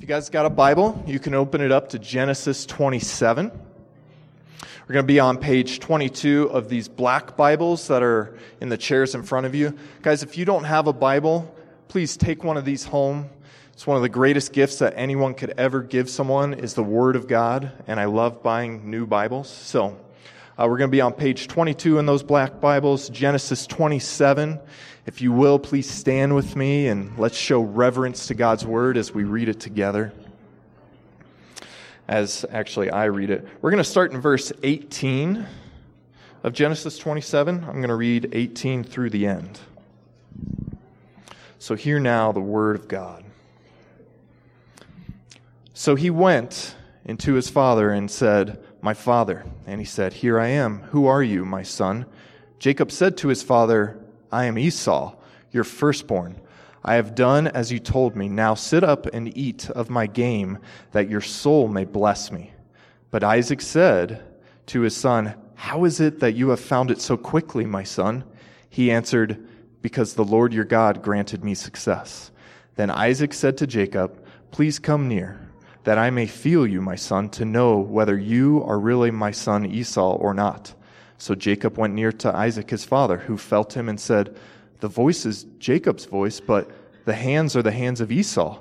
If you guys got a Bible, you can open it up to Genesis 27. We're going to be on page 22 of these black Bibles that are in the chairs in front of you. Guys, if you don't have a Bible, please take one of these home. It's one of the greatest gifts that anyone could ever give someone is the Word of God, and I love buying new Bibles. So, uh, we're going to be on page 22 in those black Bibles, Genesis 27. If you will, please stand with me and let's show reverence to God's word as we read it together. As actually I read it. We're going to start in verse 18 of Genesis 27. I'm going to read 18 through the end. So hear now the word of God. So he went into his father and said, My father. And he said, Here I am. Who are you, my son? Jacob said to his father, I am Esau, your firstborn. I have done as you told me. Now sit up and eat of my game, that your soul may bless me. But Isaac said to his son, How is it that you have found it so quickly, my son? He answered, Because the Lord your God granted me success. Then Isaac said to Jacob, Please come near, that I may feel you, my son, to know whether you are really my son Esau or not. So Jacob went near to Isaac his father, who felt him and said, The voice is Jacob's voice, but the hands are the hands of Esau.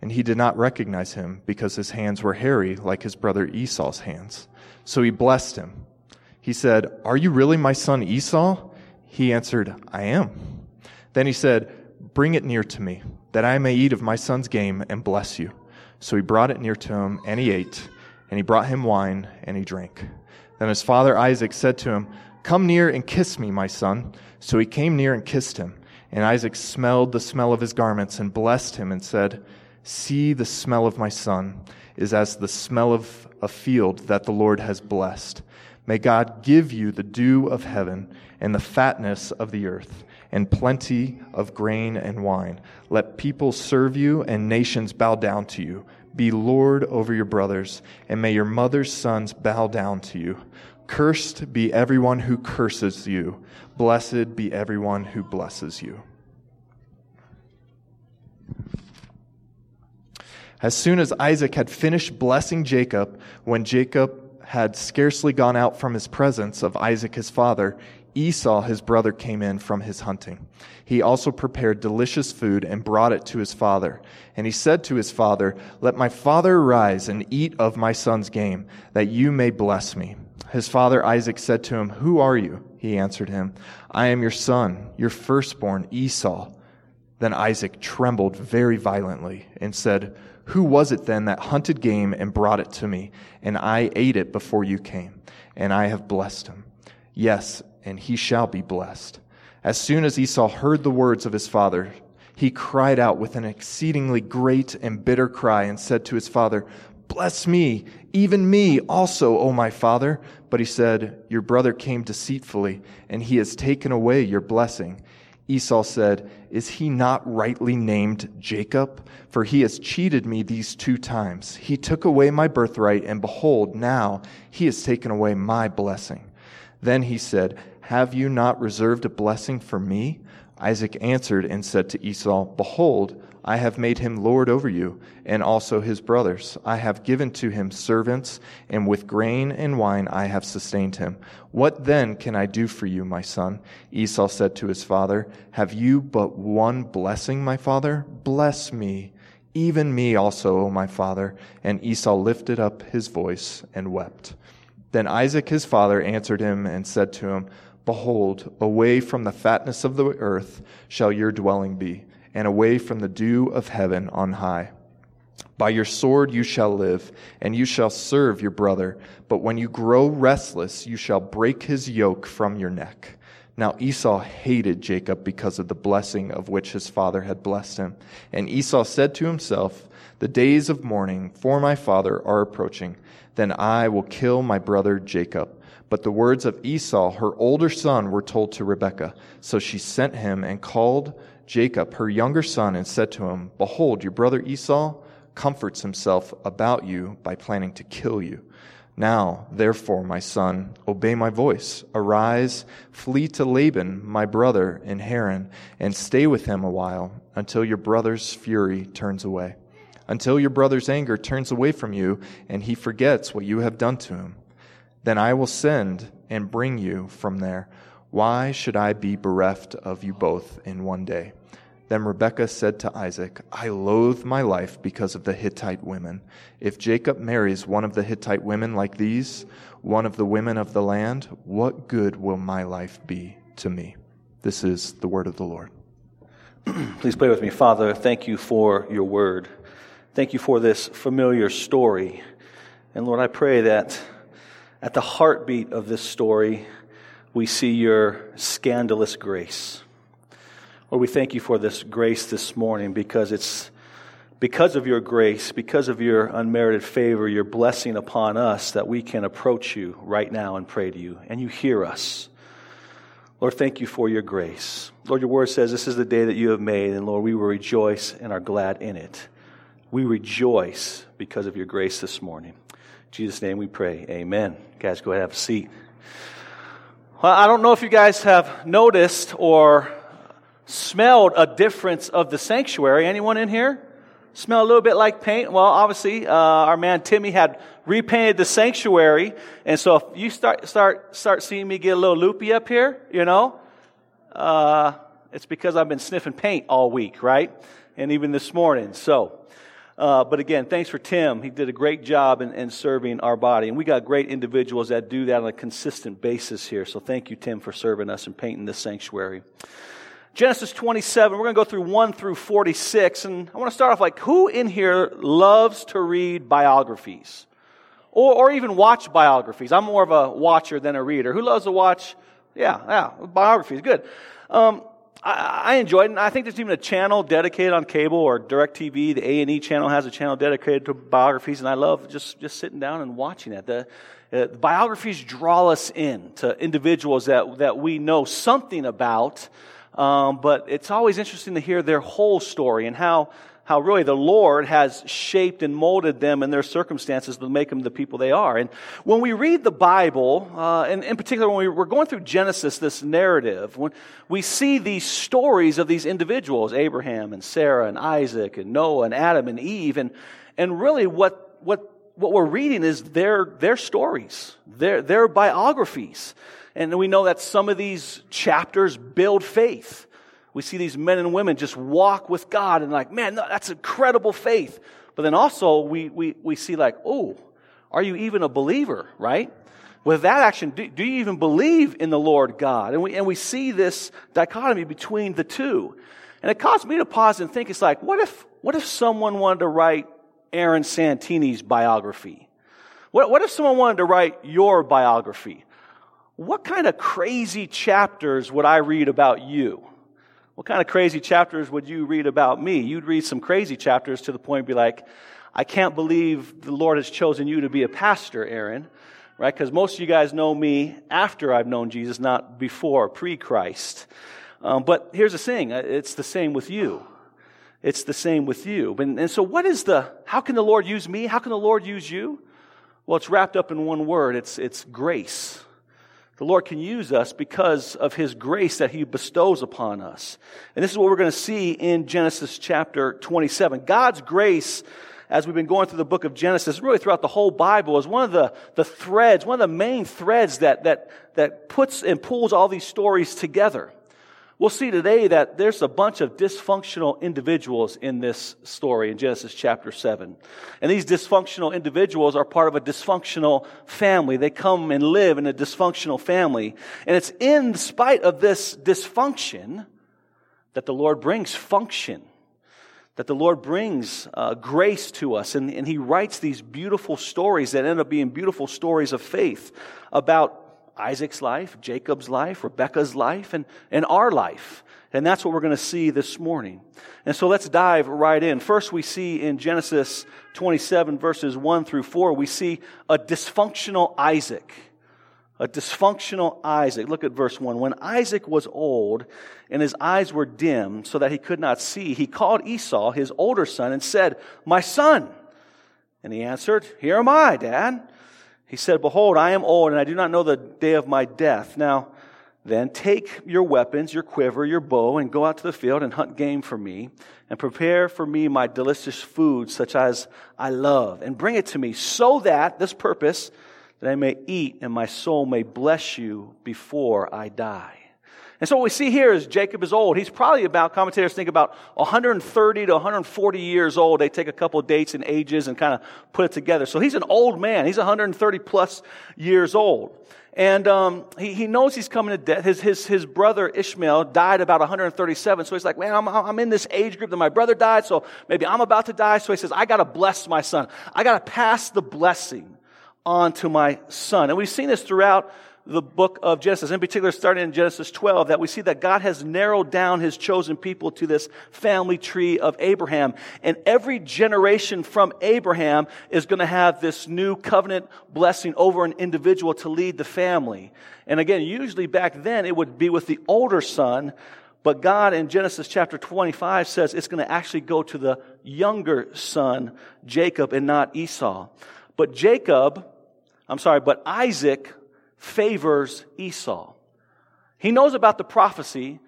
And he did not recognize him because his hands were hairy like his brother Esau's hands. So he blessed him. He said, Are you really my son Esau? He answered, I am. Then he said, Bring it near to me, that I may eat of my son's game and bless you. So he brought it near to him, and he ate, and he brought him wine, and he drank. Then his father Isaac said to him, Come near and kiss me, my son. So he came near and kissed him. And Isaac smelled the smell of his garments and blessed him and said, See, the smell of my son is as the smell of a field that the Lord has blessed. May God give you the dew of heaven and the fatness of the earth and plenty of grain and wine. Let people serve you and nations bow down to you. Be Lord over your brothers, and may your mother's sons bow down to you. Cursed be everyone who curses you. Blessed be everyone who blesses you. As soon as Isaac had finished blessing Jacob, when Jacob had scarcely gone out from his presence of Isaac his father, Esau his brother came in from his hunting. He also prepared delicious food and brought it to his father. And he said to his father, Let my father arise and eat of my son's game, that you may bless me. His father Isaac said to him, Who are you? He answered him, I am your son, your firstborn, Esau. Then Isaac trembled very violently and said, Who was it then that hunted game and brought it to me? And I ate it before you came, and I have blessed him. Yes, and he shall be blessed. As soon as Esau heard the words of his father, he cried out with an exceedingly great and bitter cry and said to his father, Bless me, even me also, O my father. But he said, Your brother came deceitfully, and he has taken away your blessing. Esau said, Is he not rightly named Jacob? For he has cheated me these two times. He took away my birthright, and behold, now he has taken away my blessing. Then he said, Have you not reserved a blessing for me? Isaac answered and said to Esau, Behold, I have made him lord over you, and also his brothers. I have given to him servants, and with grain and wine I have sustained him. What then can I do for you, my son? Esau said to his father, Have you but one blessing, my father? Bless me, even me also, O my father. And Esau lifted up his voice and wept. Then Isaac his father answered him and said to him, Behold, away from the fatness of the earth shall your dwelling be and away from the dew of heaven on high. By your sword you shall live, and you shall serve your brother. But when you grow restless, you shall break his yoke from your neck. Now Esau hated Jacob because of the blessing of which his father had blessed him. And Esau said to himself, The days of mourning for my father are approaching. Then I will kill my brother Jacob. But the words of Esau, her older son, were told to Rebekah. So she sent him and called Jacob, her younger son, and said to him, Behold, your brother Esau comforts himself about you by planning to kill you. Now, therefore, my son, obey my voice. Arise, flee to Laban, my brother, in Haran, and stay with him a while until your brother's fury turns away. Until your brother's anger turns away from you and he forgets what you have done to him. Then I will send and bring you from there. Why should I be bereft of you both in one day? Then Rebekah said to Isaac, I loathe my life because of the Hittite women. If Jacob marries one of the Hittite women like these, one of the women of the land, what good will my life be to me? This is the word of the Lord. Please pray with me. Father, thank you for your word. Thank you for this familiar story. And Lord, I pray that at the heartbeat of this story, we see your scandalous grace. Lord, we thank you for this grace this morning because it's because of your grace, because of your unmerited favor, your blessing upon us that we can approach you right now and pray to you, and you hear us. Lord, thank you for your grace. Lord, your word says this is the day that you have made, and Lord, we will rejoice and are glad in it. We rejoice because of your grace this morning. In Jesus' name we pray. Amen. Guys, go ahead and have a seat. Well, I don't know if you guys have noticed or smelled a difference of the sanctuary. Anyone in here? Smell a little bit like paint? Well, obviously, uh, our man Timmy had repainted the sanctuary. And so if you start, start, start seeing me get a little loopy up here, you know, uh, it's because I've been sniffing paint all week, right? And even this morning. So, uh, but again, thanks for Tim. He did a great job in, in, serving our body. And we got great individuals that do that on a consistent basis here. So thank you, Tim, for serving us and painting this sanctuary. Genesis 27, we're going to go through 1 through 46. And I want to start off like, who in here loves to read biographies? Or, or even watch biographies? I'm more of a watcher than a reader. Who loves to watch? Yeah, yeah, biographies, good. Um, I, I enjoy it, and I think there's even a channel dedicated on cable or DirecTV. The A and E channel has a channel dedicated to biographies, and I love just just sitting down and watching that. The, uh, the biographies draw us in to individuals that that we know something about, um, but it's always interesting to hear their whole story and how, how really the Lord has shaped and molded them and their circumstances to make them the people they are. And when we read the Bible, uh, and in particular when we, we're going through Genesis, this narrative, when we see these stories of these individuals, Abraham and Sarah and Isaac and Noah and Adam and Eve, and, and really what, what, what we're reading is their, their stories, their, their biographies. And we know that some of these chapters build faith. We see these men and women just walk with God and like, man, that's incredible faith. But then also we, we, we see like, oh, are you even a believer, right? With that action, do, do you even believe in the Lord God? And we, and we see this dichotomy between the two. And it caused me to pause and think, it's like, what if, what if someone wanted to write Aaron Santini's biography? What, what if someone wanted to write your biography? what kind of crazy chapters would I read about you? What kind of crazy chapters would you read about me? You'd read some crazy chapters to the point be like, I can't believe the Lord has chosen you to be a pastor, Aaron, right? Because most of you guys know me after I've known Jesus, not before, pre Christ. Um, but here's the thing uh, it's the same with you. It's the same with you. And, and so, what is the, how can the Lord use me? How can the Lord use you? Well, it's wrapped up in one word it's, it's grace. The Lord can use us because of His grace that He bestows upon us. And this is what we're going to see in Genesis chapter 27. God's grace, as we've been going through the book of Genesis, really throughout the whole Bible, is one of the, the threads, one of the main threads that, that, that puts and pulls all these stories together. We'll see today that there's a bunch of dysfunctional individuals in this story in Genesis chapter 7. And these dysfunctional individuals are part of a dysfunctional family. They come and live in a dysfunctional family. And it's in spite of this dysfunction that the Lord brings function, that the Lord brings uh, grace to us. And, and He writes these beautiful stories that end up being beautiful stories of faith about Isaac's life, Jacob's life, Rebecca's life, and, and our life. And that's what we're going to see this morning. And so let's dive right in. First, we see in Genesis 27, verses 1 through 4, we see a dysfunctional Isaac. A dysfunctional Isaac. Look at verse 1. When Isaac was old and his eyes were dim so that he could not see, he called Esau, his older son, and said, My son. And he answered, Here am I, Dad. He said, Behold, I am old, and I do not know the day of my death. Now, then take your weapons, your quiver, your bow, and go out to the field and hunt game for me, and prepare for me my delicious food, such as I love, and bring it to me, so that, this purpose, that I may eat and my soul may bless you before I die. And so what we see here is Jacob is old. He's probably about, commentators think about 130 to 140 years old. They take a couple dates and ages and kind of put it together. So he's an old man. He's 130 plus years old. And um, he, he knows he's coming to death. His, his, his brother Ishmael died about 137. So he's like, man, I'm, I'm in this age group that my brother died, so maybe I'm about to die. So he says, I got to bless my son. I got to pass the blessing on to my son. And we've seen this throughout the book of Genesis, in particular starting in Genesis 12, that we see that God has narrowed down his chosen people to this family tree of Abraham. And every generation from Abraham is going to have this new covenant blessing over an individual to lead the family. And again, usually back then it would be with the older son, but God in Genesis chapter 25 says it's going to actually go to the younger son, Jacob, and not Esau. But Jacob, I'm sorry, but Isaac favors Esau. He knows about the prophecy,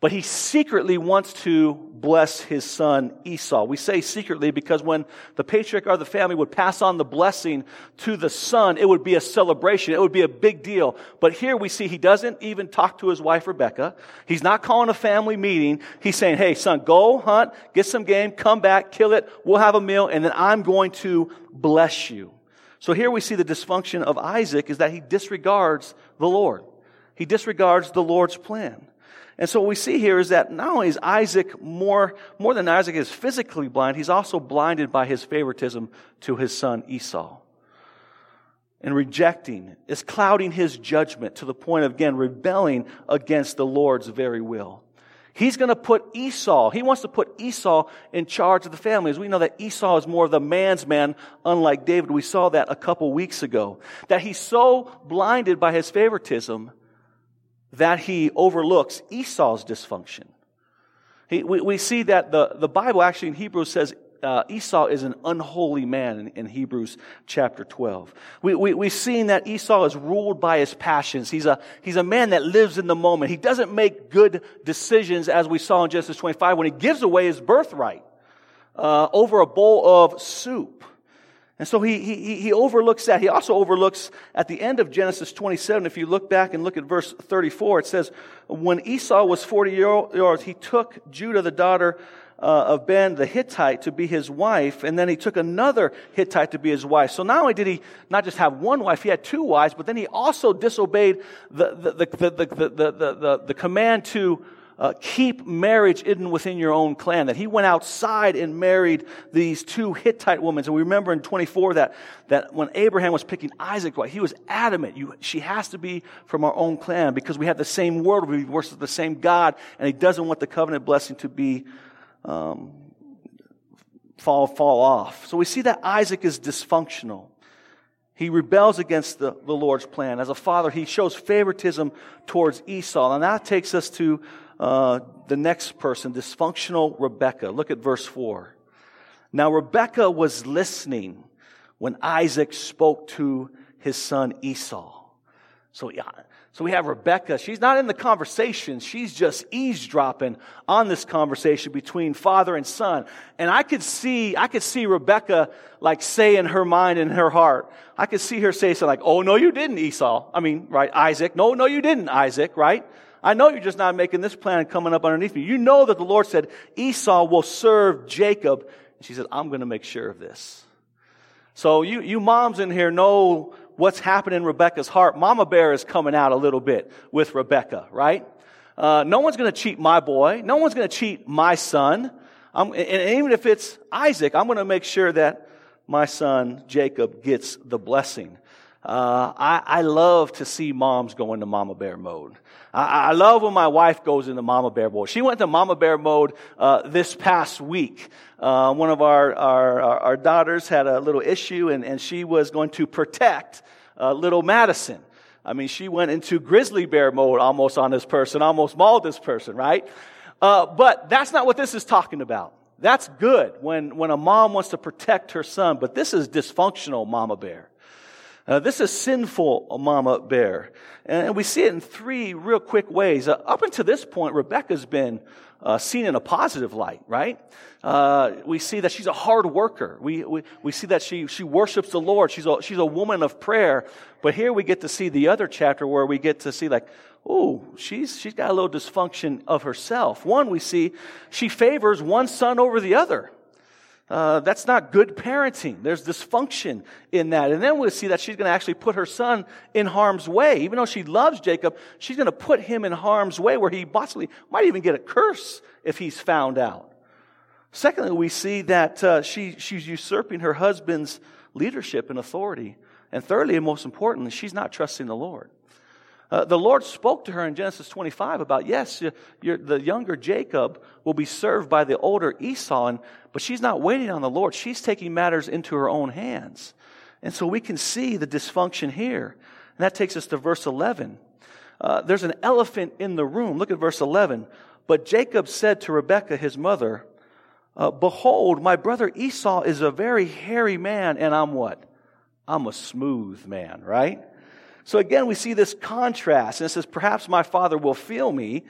but he secretly wants to bless his son Esau. We say secretly because when the patriarch of the family would pass on the blessing to the son, it would be a celebration. It would be a big deal. But here we see he doesn't even talk to his wife Rebecca. He's not calling a family meeting. He's saying, hey, son, go hunt, get some game, come back, kill it, we'll have a meal, and then I'm going to bless you. So here we see the dysfunction of Isaac is that he disregards the Lord. He disregards the Lord's plan. And so what we see here is that not only is Isaac more, more than Isaac is physically blind, he's also blinded by his favoritism to his son Esau. And rejecting is clouding his judgment to the point of again rebelling against the Lord's very will. He's going to put Esau, he wants to put Esau in charge of the family. As we know that Esau is more of the man's man, unlike David. We saw that a couple weeks ago. That he's so blinded by his favoritism that he overlooks Esau's dysfunction. He, we, we see that the, the Bible actually in Hebrews says uh, Esau is an unholy man in, in Hebrews chapter 12. We, we, we've seen that Esau is ruled by his passions. He's a, he's a man that lives in the moment. He doesn't make good decisions as we saw in Genesis 25 when he gives away his birthright uh, over a bowl of soup. And so he, he, he overlooks that. He also overlooks at the end of Genesis 27, if you look back and look at verse 34, it says, When Esau was 40 years old, he took Judith, the daughter uh, of Ben the Hittite to be his wife, and then he took another Hittite to be his wife. So not only did he not just have one wife, he had two wives, but then he also disobeyed the, the, the, the, the, the, the, the command to uh, keep marriage in within your own clan. That he went outside and married these two Hittite women. And we remember in 24 that, that when Abraham was picking Isaac, he was adamant. You, she has to be from our own clan because we have the same word, we worship the same God, and he doesn't want the covenant blessing to be um, fall, fall off. So we see that Isaac is dysfunctional. He rebels against the, the Lord's plan. As a father, he shows favoritism towards Esau. And that takes us to uh, the next person, dysfunctional Rebecca. Look at verse 4. Now, Rebecca was listening when Isaac spoke to his son Esau. So, yeah, so we have Rebecca. She's not in the conversation. She's just eavesdropping on this conversation between father and son. And I could see, I could see Rebecca like say in her mind and her heart, I could see her say something like, Oh, no, you didn't, Esau. I mean, right, Isaac. No, no, you didn't, Isaac, right? I know you're just not making this plan coming up underneath me. You know that the Lord said Esau will serve Jacob. And she said, I'm going to make sure of this. So you, you moms in here know what's happening in Rebecca's heart. Mama Bear is coming out a little bit with Rebecca, right? Uh, no one's going to cheat my boy. No one's going to cheat my son. I'm, and even if it's Isaac, I'm going to make sure that my son Jacob gets the blessing. Uh, I, I, love to see moms go into mama bear mode. I, I, love when my wife goes into mama bear mode. She went to mama bear mode uh, this past week. Uh, one of our, our, our, daughters had a little issue, and, and she was going to protect uh, little Madison. I mean, she went into grizzly bear mode almost on this person, almost mauled this person, right? Uh, but that's not what this is talking about. That's good when, when a mom wants to protect her son, but this is dysfunctional mama bear. Uh, this is sinful mama bear. And we see it in three real quick ways. Uh, up until this point, Rebecca's been uh, seen in a positive light, right? Uh, we see that she's a hard worker. We, we, we see that she, she worships the Lord. She's a, she's a woman of prayer. But here we get to see the other chapter where we get to see like, oh, she's, she's got a little dysfunction of herself. One, we see she favors one son over the other. Uh, that's not good parenting. There's dysfunction in that. And then we'll see that she's going to actually put her son in harm's way. Even though she loves Jacob, she's going to put him in harm's way where he possibly might even get a curse if he's found out. Secondly, we see that uh, she, she's usurping her husband's leadership and authority. And thirdly, and most importantly, she's not trusting the Lord. Uh, the Lord spoke to her in Genesis 25 about, yes, the younger Jacob will be served by the older Esau, and, but she's not waiting on the Lord. She's taking matters into her own hands. And so we can see the dysfunction here. And that takes us to verse 11. Uh, there's an elephant in the room. Look at verse 11. But Jacob said to Rebekah, his mother, uh, Behold, my brother Esau is a very hairy man, and I'm what? I'm a smooth man, right? So again, we see this contrast. And it says, Perhaps my father will feel me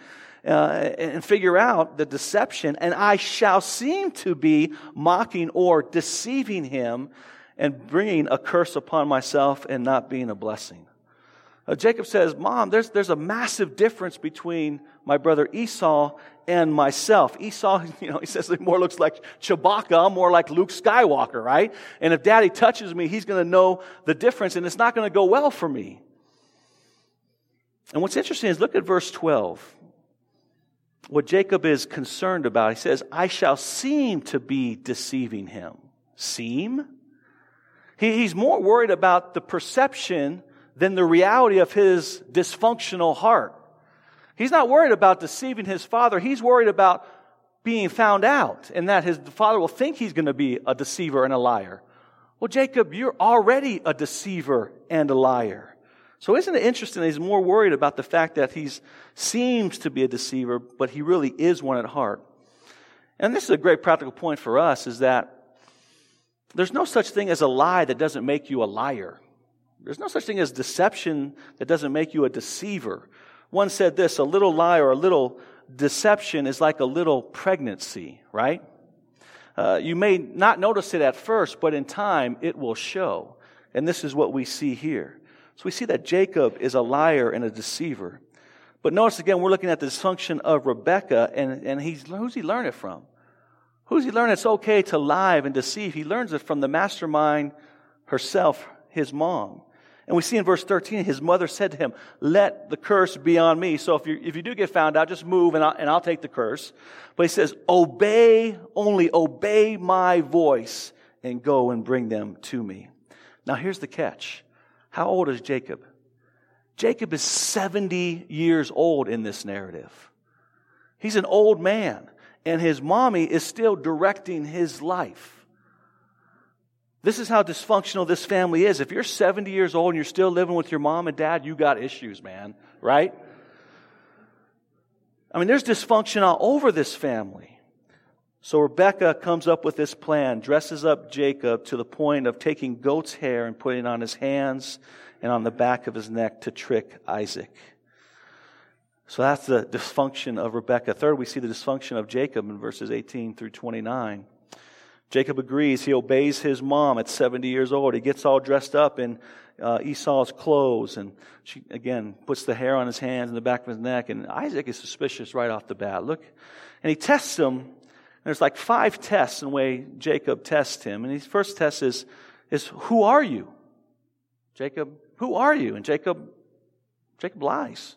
uh, and figure out the deception, and I shall seem to be mocking or deceiving him and bringing a curse upon myself and not being a blessing. Uh, Jacob says, Mom, there's, there's a massive difference between my brother Esau and myself. Esau, you know, he says he more looks like Chewbacca, more like Luke Skywalker, right? And if daddy touches me, he's going to know the difference and it's not going to go well for me. And what's interesting is look at verse 12. What Jacob is concerned about, he says, I shall seem to be deceiving him. Seem? He, he's more worried about the perception than the reality of his dysfunctional heart. He's not worried about deceiving his father. He's worried about being found out and that his father will think he's going to be a deceiver and a liar. Well, Jacob, you're already a deceiver and a liar. So isn't it interesting that he's more worried about the fact that he seems to be a deceiver, but he really is one at heart. And this is a great practical point for us is that there's no such thing as a lie that doesn't make you a liar. There's no such thing as deception that doesn't make you a deceiver. One said this a little lie or a little deception is like a little pregnancy, right? Uh, you may not notice it at first, but in time it will show. And this is what we see here. So we see that Jacob is a liar and a deceiver. But notice again, we're looking at the dysfunction of Rebecca, and, and he's, who's he learn it from? Who's he learn it's okay to lie and deceive? He learns it from the mastermind herself, his mom. And we see in verse 13, his mother said to him, Let the curse be on me. So if you, if you do get found out, just move and I'll, and I'll take the curse. But he says, Obey, only obey my voice and go and bring them to me. Now here's the catch. How old is Jacob? Jacob is 70 years old in this narrative. He's an old man, and his mommy is still directing his life. This is how dysfunctional this family is. If you're 70 years old and you're still living with your mom and dad, you got issues, man, right? I mean, there's dysfunction all over this family. So Rebecca comes up with this plan, dresses up Jacob to the point of taking goat's hair and putting it on his hands and on the back of his neck to trick Isaac. So that's the dysfunction of Rebecca. Third, we see the dysfunction of Jacob in verses 18 through 29. Jacob agrees. He obeys his mom at 70 years old. He gets all dressed up in uh, Esau's clothes and she, again, puts the hair on his hands and the back of his neck. And Isaac is suspicious right off the bat. Look, and he tests him. There's like five tests in the way Jacob tests him. And his first test is, is who are you? Jacob, who are you? And Jacob, Jacob lies.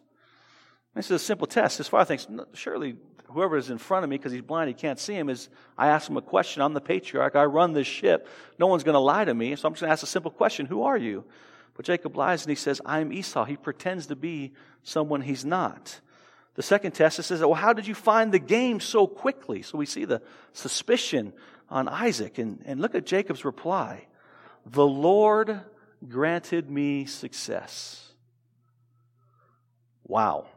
This is a simple test. His father thinks, surely whoever is in front of me because he's blind, he can't see him, is I ask him a question. I'm the patriarch. I run this ship. No one's going to lie to me. So I'm just going to ask a simple question Who are you? But Jacob lies and he says, I'm Esau. He pretends to be someone he's not. The second test, it says, Well, how did you find the game so quickly? So we see the suspicion on Isaac. And, and look at Jacob's reply The Lord granted me success. Wow.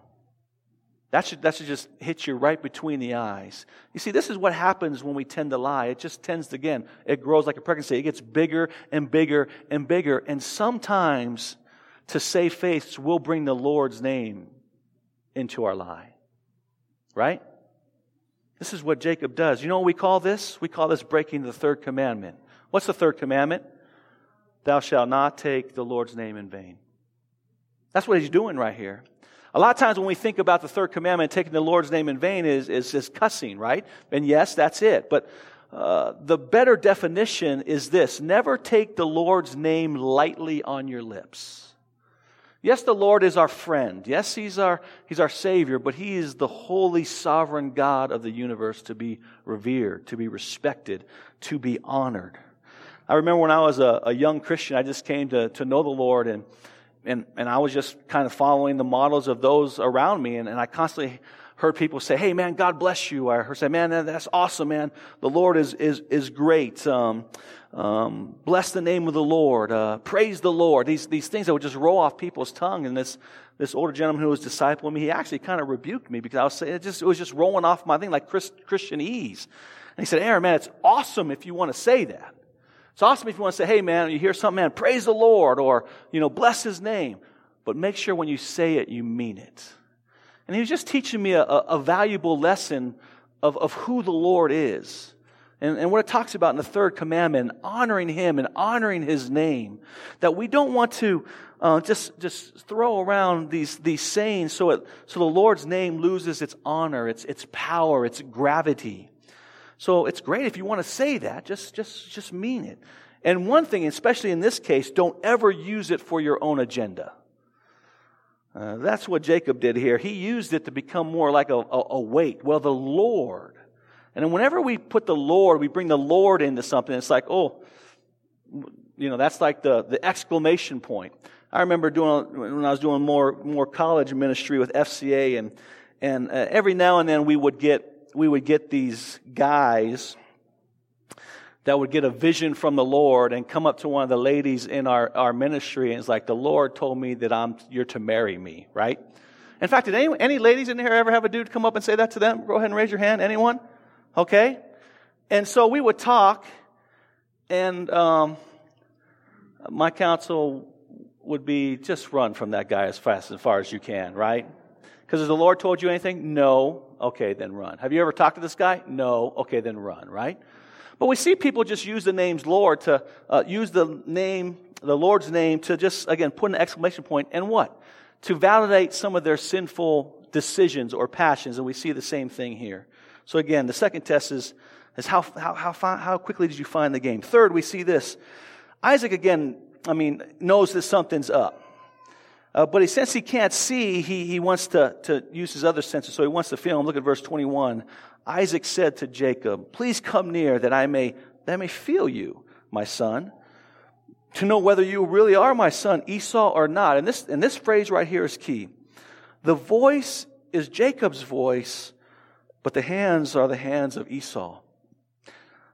That should, that should just hit you right between the eyes. You see, this is what happens when we tend to lie. It just tends to, again, it grows like a pregnancy. It gets bigger and bigger and bigger. And sometimes, to save face, we'll bring the Lord's name into our lie. Right? This is what Jacob does. You know what we call this? We call this breaking the third commandment. What's the third commandment? Thou shalt not take the Lord's name in vain. That's what he's doing right here. A lot of times when we think about the third commandment, taking the Lord's name in vain is, is, is cussing, right? And yes, that's it. But uh, the better definition is this never take the Lord's name lightly on your lips. Yes, the Lord is our friend. Yes, He's our, He's our Savior, but He is the holy, sovereign God of the universe to be revered, to be respected, to be honored. I remember when I was a, a young Christian, I just came to, to know the Lord, and and, and I was just kind of following the models of those around me. And, and I constantly heard people say, Hey, man, God bless you. I heard say, Man, that's awesome, man. The Lord is, is, is great. Um, um, bless the name of the Lord. Uh, praise the Lord. These, these things that would just roll off people's tongue. And this, this older gentleman who was discipling me, he actually kind of rebuked me because I was saying, it, just, it was just rolling off my thing like Chris, Christianese. And he said, Aaron, man, it's awesome if you want to say that. It's awesome if you want to say, hey man, you hear something, man, praise the Lord or, you know, bless his name. But make sure when you say it, you mean it. And he was just teaching me a, a valuable lesson of, of who the Lord is. And, and, what it talks about in the third commandment, honoring him and honoring his name. That we don't want to uh, just, just throw around these, these sayings so, it, so the Lord's name loses its honor, its, its power, its gravity. So it's great if you want to say that, just, just, just mean it. And one thing, especially in this case, don't ever use it for your own agenda. Uh, that's what Jacob did here. He used it to become more like a, a, a weight. Well, the Lord. And whenever we put the Lord, we bring the Lord into something, it's like, oh, you know, that's like the, the exclamation point. I remember doing, when I was doing more, more college ministry with FCA, and, and uh, every now and then we would get we would get these guys that would get a vision from the Lord and come up to one of the ladies in our, our ministry and it's like, the Lord told me that I'm, you're to marry me, right? In fact, did any, any ladies in here ever have a dude come up and say that to them? Go ahead and raise your hand. Anyone? Okay. And so we would talk and, um, my counsel would be just run from that guy as fast as far as you can, right? Because has the Lord told you anything? No. Okay, then run. Have you ever talked to this guy? No. Okay, then run, right? But we see people just use the name's Lord to uh, use the name, the Lord's name to just, again, put an exclamation point and what? To validate some of their sinful decisions or passions. And we see the same thing here. So again, the second test is, is how, how, how, how quickly did you find the game? Third, we see this. Isaac, again, I mean, knows that something's up. Uh, but he, since he can't see, he, he wants to, to use his other senses, so he wants to feel him. Look at verse 21. Isaac said to Jacob, Please come near that I may, that I may feel you, my son, to know whether you really are my son, Esau, or not. And this, and this phrase right here is key. The voice is Jacob's voice, but the hands are the hands of Esau.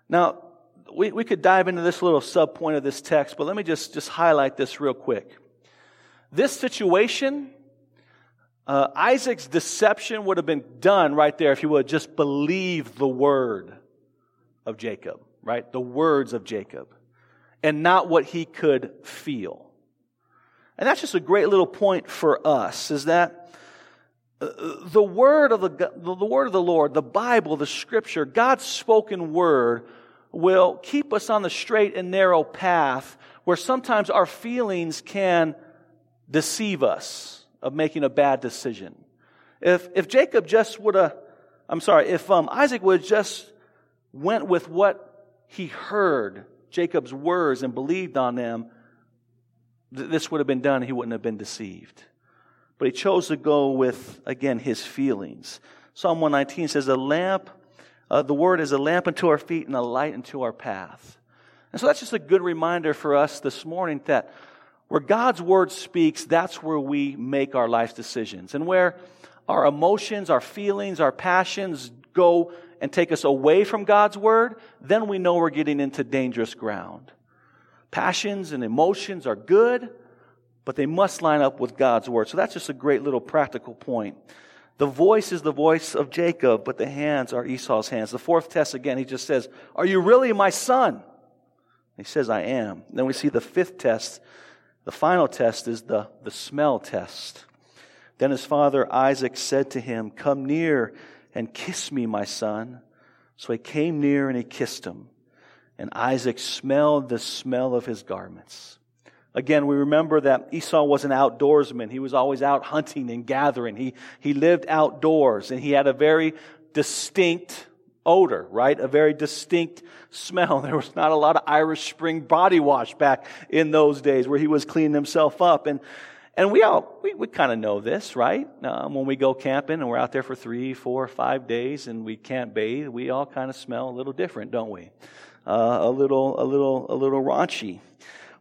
Now, we, we could dive into this little sub point of this text, but let me just, just highlight this real quick. This situation, uh, Isaac's deception would have been done right there if he would just believe the word of Jacob, right? The words of Jacob, and not what he could feel. And that's just a great little point for us, is that uh, the word of the, the word of the Lord, the Bible, the scripture, God's spoken word will keep us on the straight and narrow path where sometimes our feelings can deceive us of making a bad decision. If, if Jacob just would have, I'm sorry, if um, Isaac would just went with what he heard, Jacob's words, and believed on them, th- this would have been done. He wouldn't have been deceived. But he chose to go with, again, his feelings. Psalm 119 says, A lamp, uh, the word is a lamp unto our feet and a light unto our path. And so that's just a good reminder for us this morning that where God's word speaks, that's where we make our life decisions. And where our emotions, our feelings, our passions go and take us away from God's word, then we know we're getting into dangerous ground. Passions and emotions are good, but they must line up with God's word. So that's just a great little practical point. The voice is the voice of Jacob, but the hands are Esau's hands. The fourth test again, he just says, Are you really my son? He says, I am. Then we see the fifth test. The final test is the, the smell test. Then his father Isaac said to him, Come near and kiss me, my son. So he came near and he kissed him. And Isaac smelled the smell of his garments. Again, we remember that Esau was an outdoorsman. He was always out hunting and gathering. He, he lived outdoors and he had a very distinct odor, right? A very distinct smell. There was not a lot of Irish Spring body wash back in those days where he was cleaning himself up. And, and we all, we, we kind of know this, right? Um, when we go camping and we're out there for three, four, five days and we can't bathe, we all kind of smell a little different, don't we? Uh, a little, a little, a little raunchy.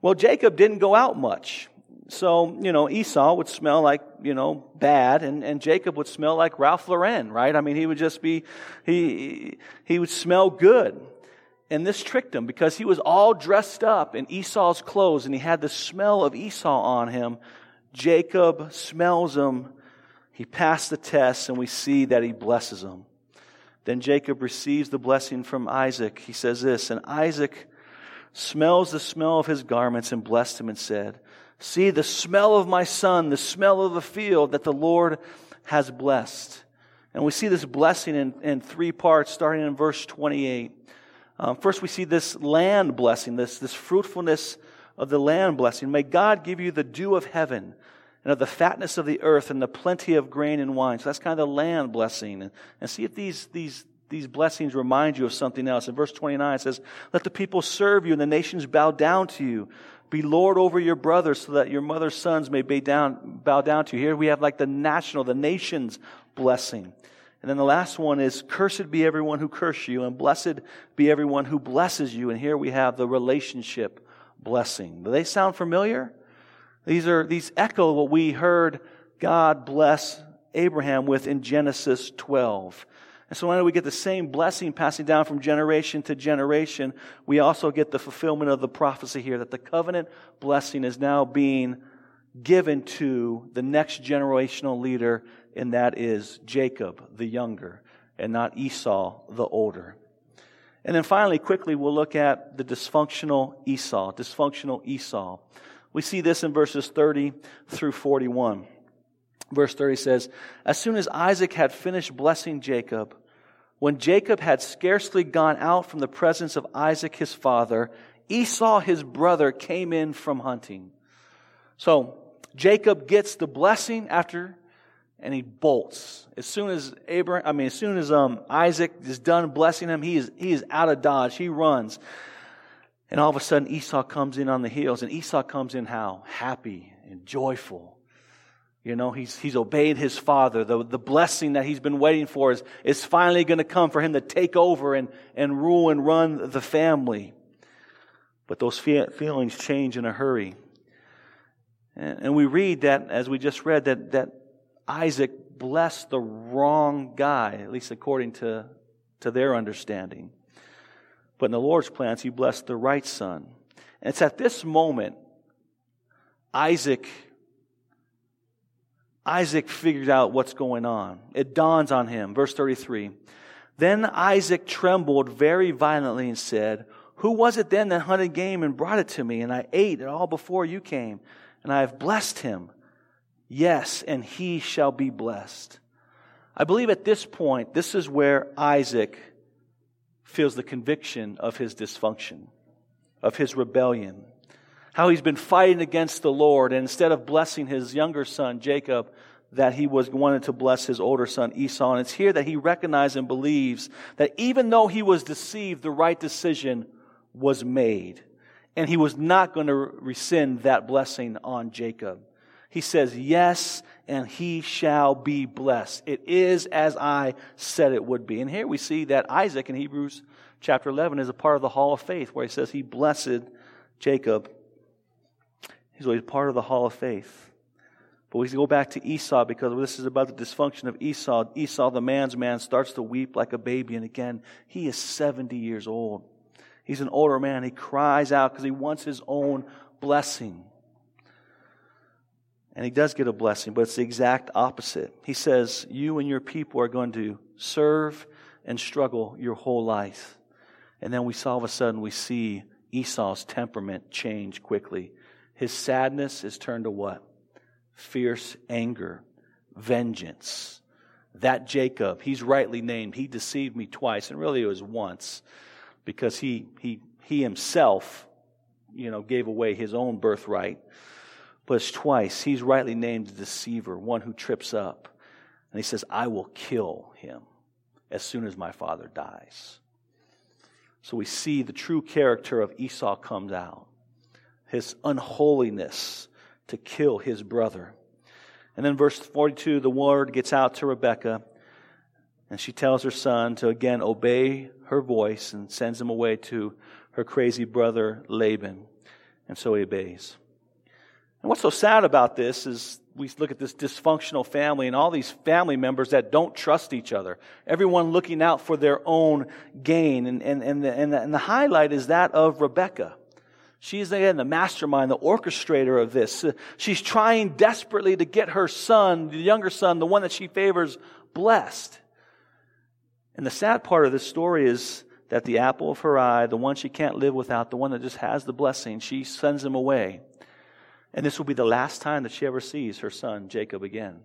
Well, Jacob didn't go out much. So, you know, Esau would smell like, you know, bad, and, and Jacob would smell like Ralph Lauren, right? I mean, he would just be, he, he would smell good. And this tricked him because he was all dressed up in Esau's clothes and he had the smell of Esau on him. Jacob smells him. He passed the test and we see that he blesses him. Then Jacob receives the blessing from Isaac. He says this, and Isaac smells the smell of his garments and blessed him and said, See the smell of my son, the smell of the field that the Lord has blessed. And we see this blessing in, in three parts, starting in verse 28. Um, first, we see this land blessing, this, this fruitfulness of the land blessing. May God give you the dew of heaven and of the fatness of the earth and the plenty of grain and wine. So that's kind of the land blessing. And, and see if these, these, these blessings remind you of something else. In verse 29, it says, Let the people serve you and the nations bow down to you. Be Lord over your brothers so that your mother's sons may bow down, bow down to you. Here we have like the national, the nation's blessing. And then the last one is, Cursed be everyone who curses you, and blessed be everyone who blesses you. And here we have the relationship blessing. Do they sound familiar? These are, these echo what we heard God bless Abraham with in Genesis 12. And so, when we get the same blessing passing down from generation to generation, we also get the fulfillment of the prophecy here that the covenant blessing is now being given to the next generational leader, and that is Jacob, the younger, and not Esau, the older. And then finally, quickly, we'll look at the dysfunctional Esau. Dysfunctional Esau. We see this in verses 30 through 41. Verse 30 says, As soon as Isaac had finished blessing Jacob, when Jacob had scarcely gone out from the presence of Isaac his father, Esau his brother came in from hunting. So Jacob gets the blessing after and he bolts. As soon as Abraham, I mean, as soon as um, Isaac is done blessing him, he is, he is out of Dodge. He runs. And all of a sudden Esau comes in on the heels and Esau comes in how? Happy and joyful. You know, he's, he's obeyed his father. The, the blessing that he's been waiting for is, is finally going to come for him to take over and, and rule and run the family. But those feelings change in a hurry. And, and we read that, as we just read, that, that Isaac blessed the wrong guy, at least according to, to their understanding. But in the Lord's plans, he blessed the right son. And it's at this moment Isaac Isaac figures out what's going on. It dawns on him. Verse 33. Then Isaac trembled very violently and said, Who was it then that hunted game and brought it to me? And I ate it all before you came, and I have blessed him. Yes, and he shall be blessed. I believe at this point, this is where Isaac feels the conviction of his dysfunction, of his rebellion how he's been fighting against the Lord, and instead of blessing his younger son, Jacob, that he was wanted to bless his older son Esau. And it's here that he recognizes and believes that even though he was deceived, the right decision was made. And he was not going to rescind that blessing on Jacob. He says, Yes, and he shall be blessed. It is as I said it would be. And here we see that Isaac in Hebrews chapter 11 is a part of the hall of faith where he says he blessed Jacob He's always part of the hall of faith. But we go back to Esau because this is about the dysfunction of Esau. Esau, the man's man, starts to weep like a baby. And again, he is 70 years old. He's an older man. He cries out because he wants his own blessing. And he does get a blessing, but it's the exact opposite. He says, You and your people are going to serve and struggle your whole life. And then we saw all of a sudden we see Esau's temperament change quickly. His sadness is turned to what? Fierce anger, vengeance. That Jacob, he's rightly named. He deceived me twice, and really it was once, because he he he himself, you know, gave away his own birthright but twice. He's rightly named the deceiver, one who trips up. And he says, I will kill him as soon as my father dies. So we see the true character of Esau comes out his unholiness to kill his brother. And then verse 42, the word gets out to Rebekah, and she tells her son to again obey her voice and sends him away to her crazy brother Laban. And so he obeys. And what's so sad about this is we look at this dysfunctional family and all these family members that don't trust each other. Everyone looking out for their own gain. And, and, and, the, and, the, and the highlight is that of Rebecca. She's again the mastermind, the orchestrator of this. She's trying desperately to get her son, the younger son, the one that she favors, blessed. And the sad part of this story is that the apple of her eye, the one she can't live without, the one that just has the blessing, she sends him away. And this will be the last time that she ever sees her son, Jacob, again.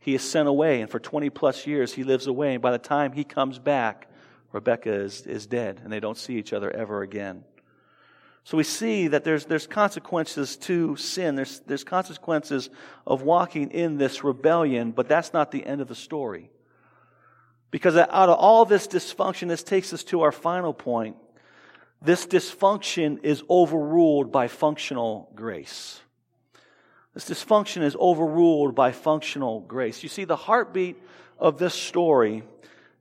He is sent away, and for 20 plus years he lives away. And by the time he comes back, Rebecca is, is dead, and they don't see each other ever again. So we see that there's, there's consequences to sin. There's, there's consequences of walking in this rebellion, but that's not the end of the story. Because out of all this dysfunction, this takes us to our final point this dysfunction is overruled by functional grace. This dysfunction is overruled by functional grace. You see, the heartbeat of this story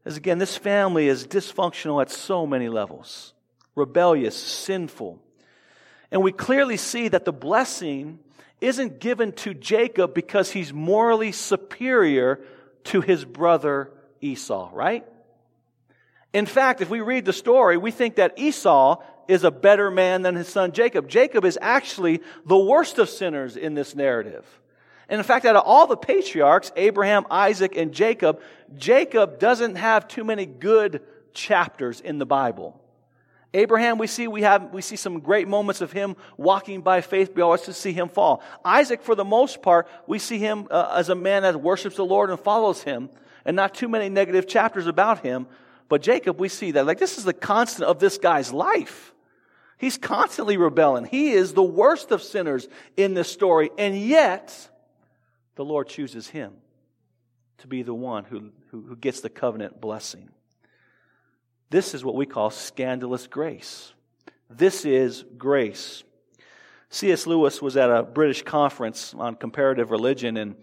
is again, this family is dysfunctional at so many levels rebellious, sinful. And we clearly see that the blessing isn't given to Jacob because he's morally superior to his brother Esau, right? In fact, if we read the story, we think that Esau is a better man than his son Jacob. Jacob is actually the worst of sinners in this narrative. And in fact, out of all the patriarchs, Abraham, Isaac, and Jacob, Jacob doesn't have too many good chapters in the Bible. Abraham, we see we have we see some great moments of him walking by faith. We always see him fall. Isaac, for the most part, we see him uh, as a man that worships the Lord and follows him, and not too many negative chapters about him. But Jacob, we see that. Like, this is the constant of this guy's life. He's constantly rebelling. He is the worst of sinners in this story. And yet, the Lord chooses him to be the one who, who, who gets the covenant blessing. This is what we call scandalous grace. This is grace. C.S. Lewis was at a British conference on comparative religion, and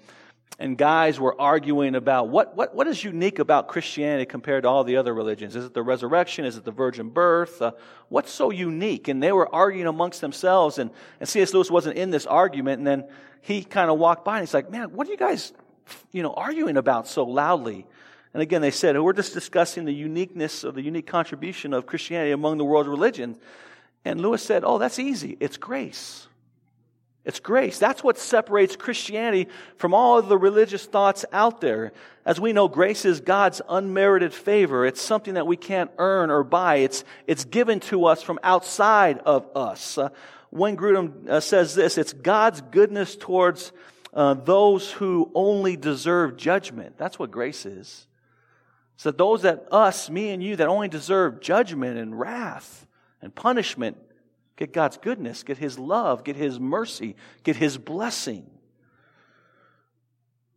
and guys were arguing about what, what, what is unique about Christianity compared to all the other religions. Is it the resurrection? Is it the virgin birth? Uh, what's so unique? And they were arguing amongst themselves, and, and C.S. Lewis wasn't in this argument, and then he kind of walked by and he's like, man, what are you guys, you know, arguing about so loudly? And again, they said, we're just discussing the uniqueness of the unique contribution of Christianity among the world's religions. And Lewis said, oh, that's easy. It's grace. It's grace. That's what separates Christianity from all of the religious thoughts out there. As we know, grace is God's unmerited favor. It's something that we can't earn or buy. It's, it's given to us from outside of us. Uh, Wayne Grudem uh, says this, it's God's goodness towards uh, those who only deserve judgment. That's what grace is. So those that us, me and you, that only deserve judgment and wrath and punishment, Get God's goodness, get His love, get His mercy, get His blessing.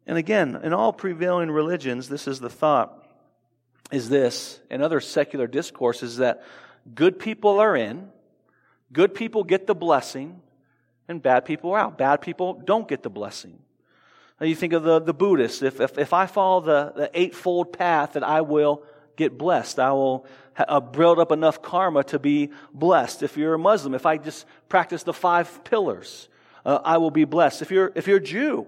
And again, in all prevailing religions, this is the thought is this, and other secular discourses, that good people are in, good people get the blessing, and bad people are out. Bad people don't get the blessing. You think of the, the Buddhists. If, if, if I follow the, the eightfold path, that I will get blessed. I will uh, build up enough karma to be blessed. If you're a Muslim, if I just practice the five pillars, uh, I will be blessed. If you're, if you're a Jew,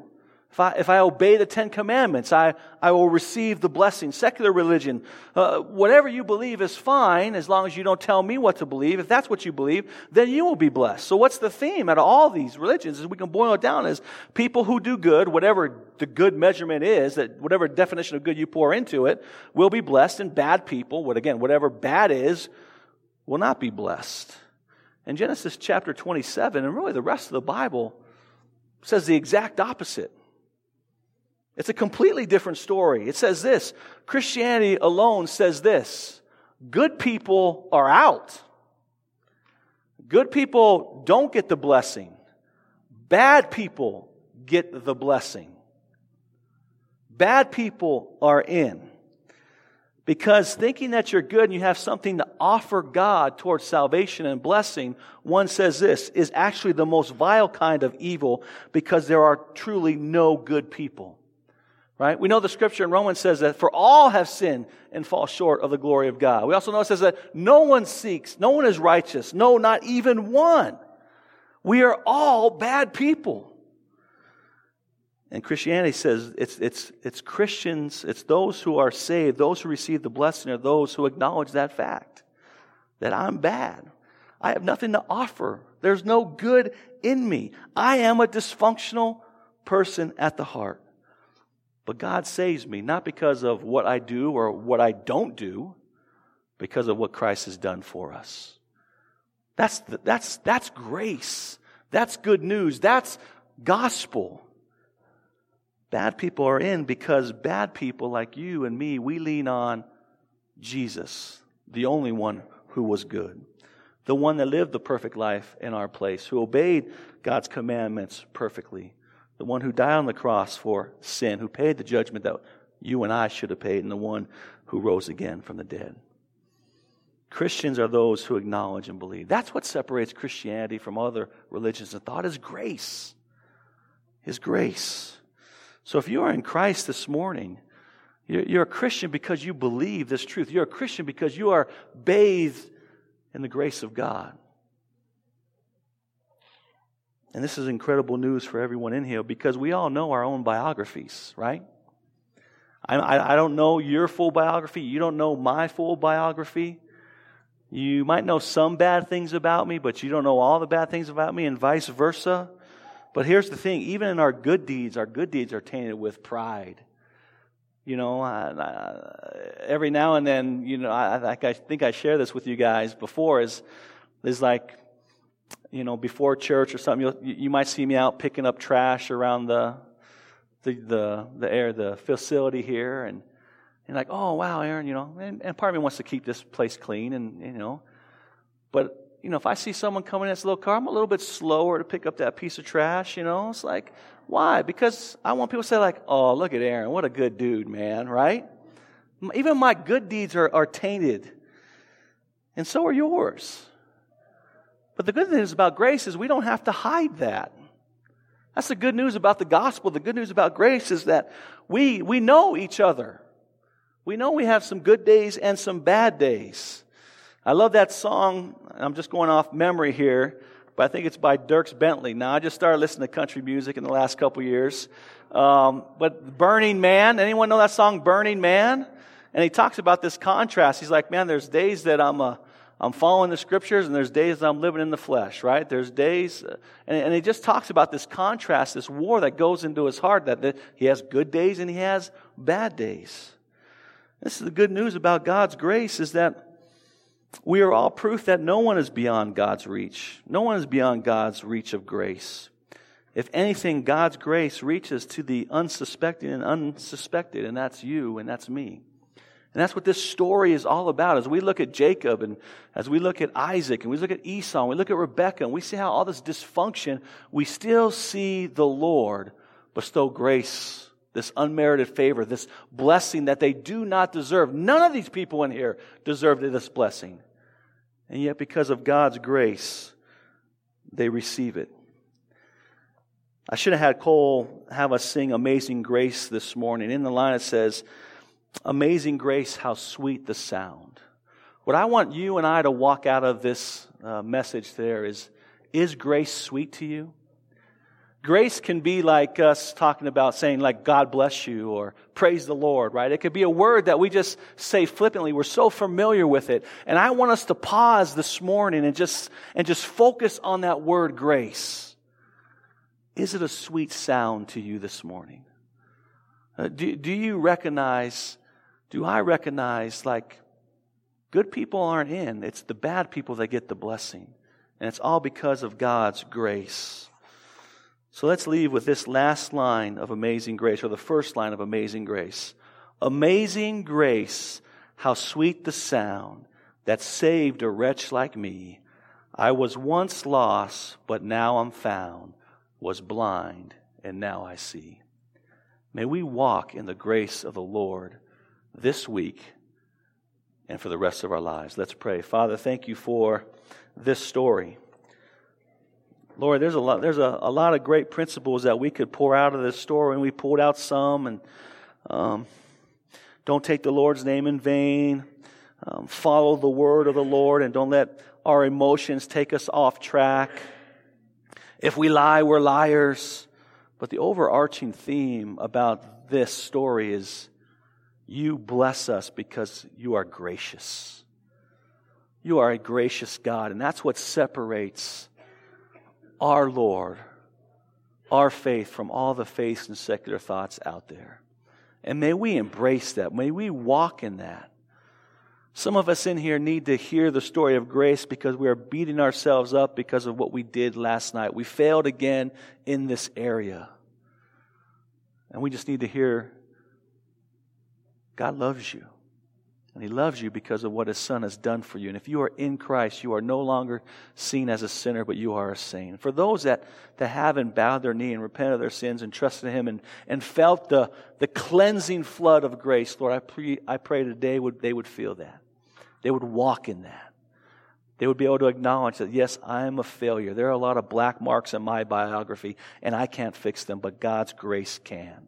If I, if I obey the Ten Commandments, I, I will receive the blessing. Secular religion, uh, whatever you believe is fine as long as you don't tell me what to believe. If that's what you believe, then you will be blessed. So what's the theme out of all these religions? Is we can boil it down as people who do good, whatever the good measurement is, that whatever definition of good you pour into it, will be blessed, and bad people, what again, whatever bad is, will not be blessed. In Genesis chapter 27, and really the rest of the Bible, says the exact opposite. It's a completely different story. It says this Christianity alone says this good people are out. Good people don't get the blessing. Bad people get the blessing. Bad people are in. Because thinking that you're good and you have something to offer God towards salvation and blessing, one says this, is actually the most vile kind of evil because there are truly no good people. Right? We know the scripture in Romans says that for all have sinned and fall short of the glory of God. We also know it says that no one seeks, no one is righteous, no, not even one. We are all bad people. And Christianity says it's, it's, it's Christians, it's those who are saved, those who receive the blessing are those who acknowledge that fact that I'm bad. I have nothing to offer. There's no good in me. I am a dysfunctional person at the heart. But God saves me, not because of what I do or what I don't do, because of what Christ has done for us. That's, the, that's, that's grace. That's good news. That's gospel. Bad people are in because bad people like you and me, we lean on Jesus, the only one who was good, the one that lived the perfect life in our place, who obeyed God's commandments perfectly, the one who died on the cross for sin, who paid the judgment that you and I should have paid, and the one who rose again from the dead. Christians are those who acknowledge and believe. That's what separates Christianity from other religions and thought is grace. His grace. So if you are in Christ this morning, you're a Christian because you believe this truth. You're a Christian because you are bathed in the grace of God. And this is incredible news for everyone in here because we all know our own biographies, right? I, I, don't know your full biography. You don't know my full biography. You might know some bad things about me, but you don't know all the bad things about me, and vice versa. But here's the thing even in our good deeds, our good deeds are tainted with pride. You know, I, I, every now and then, you know, I, I think I share this with you guys before, is, is like, you know, before church or something, you you might see me out picking up trash around the, the, the, the air, the facility here, and, and like, oh, wow, Aaron, you know, and, and part of me wants to keep this place clean, and, you know, but, you know, if I see someone coming in this little car, I'm a little bit slower to pick up that piece of trash, you know, it's like, why? Because I want people to say, like, oh, look at Aaron, what a good dude, man, right? Even my good deeds are, are tainted, and so are yours. But the good news about grace is we don't have to hide that. That's the good news about the gospel. The good news about grace is that we, we know each other. We know we have some good days and some bad days. I love that song. I'm just going off memory here, but I think it's by Dierks Bentley. Now, I just started listening to country music in the last couple years. Um, but Burning Man, anyone know that song, Burning Man? And he talks about this contrast. He's like, man, there's days that I'm a, I'm following the scriptures, and there's days I'm living in the flesh, right? There's days, uh, and, and, he just talks about this contrast, this war that goes into his heart, that, that he has good days and he has bad days. This is the good news about God's grace is that we are all proof that no one is beyond God's reach. No one is beyond God's reach of grace. If anything, God's grace reaches to the unsuspecting and unsuspected, and that's you and that's me. And that's what this story is all about. As we look at Jacob and as we look at Isaac and we look at Esau and we look at Rebekah and we see how all this dysfunction, we still see the Lord bestow grace, this unmerited favor, this blessing that they do not deserve. None of these people in here deserved this blessing. And yet, because of God's grace, they receive it. I should have had Cole have us sing Amazing Grace this morning. In the line it says, Amazing grace, how sweet the sound. What I want you and I to walk out of this uh, message there is Is grace sweet to you? Grace can be like us talking about saying, like, God bless you or praise the Lord, right? It could be a word that we just say flippantly. We're so familiar with it. And I want us to pause this morning and just, and just focus on that word grace. Is it a sweet sound to you this morning? Uh, do, do you recognize, do I recognize, like, good people aren't in, it's the bad people that get the blessing. And it's all because of God's grace. So let's leave with this last line of amazing grace, or the first line of amazing grace. Amazing grace, how sweet the sound that saved a wretch like me. I was once lost, but now I'm found, was blind, and now I see. May we walk in the grace of the Lord this week and for the rest of our lives. Let's pray. Father, thank you for this story. Lord, there's a lot, there's a, a lot of great principles that we could pour out of this story, and we pulled out some. And um, don't take the Lord's name in vain. Um, follow the word of the Lord, and don't let our emotions take us off track. If we lie, we're liars. But the overarching theme about this story is you bless us because you are gracious. You are a gracious God, and that's what separates our Lord, our faith from all the faiths and secular thoughts out there. And may we embrace that. May we walk in that. Some of us in here need to hear the story of grace because we are beating ourselves up because of what we did last night. We failed again in this area. And we just need to hear God loves you. And he loves you because of what his son has done for you. And if you are in Christ, you are no longer seen as a sinner, but you are a saint. For those that, that haven't bowed their knee and repented of their sins and trusted in him and, and felt the, the cleansing flood of grace, Lord, I pray, I pray today would, they would feel that. They would walk in that. They would be able to acknowledge that, yes, I am a failure. There are a lot of black marks in my biography, and I can't fix them, but God's grace can.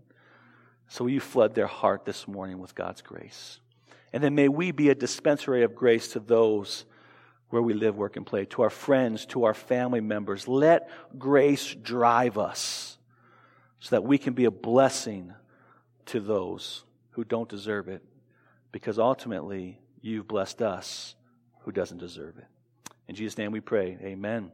So will you flood their heart this morning with God's grace? And then may we be a dispensary of grace to those where we live, work, and play, to our friends, to our family members. Let grace drive us so that we can be a blessing to those who don't deserve it, because ultimately you've blessed us who doesn't deserve it. In Jesus' name we pray. Amen.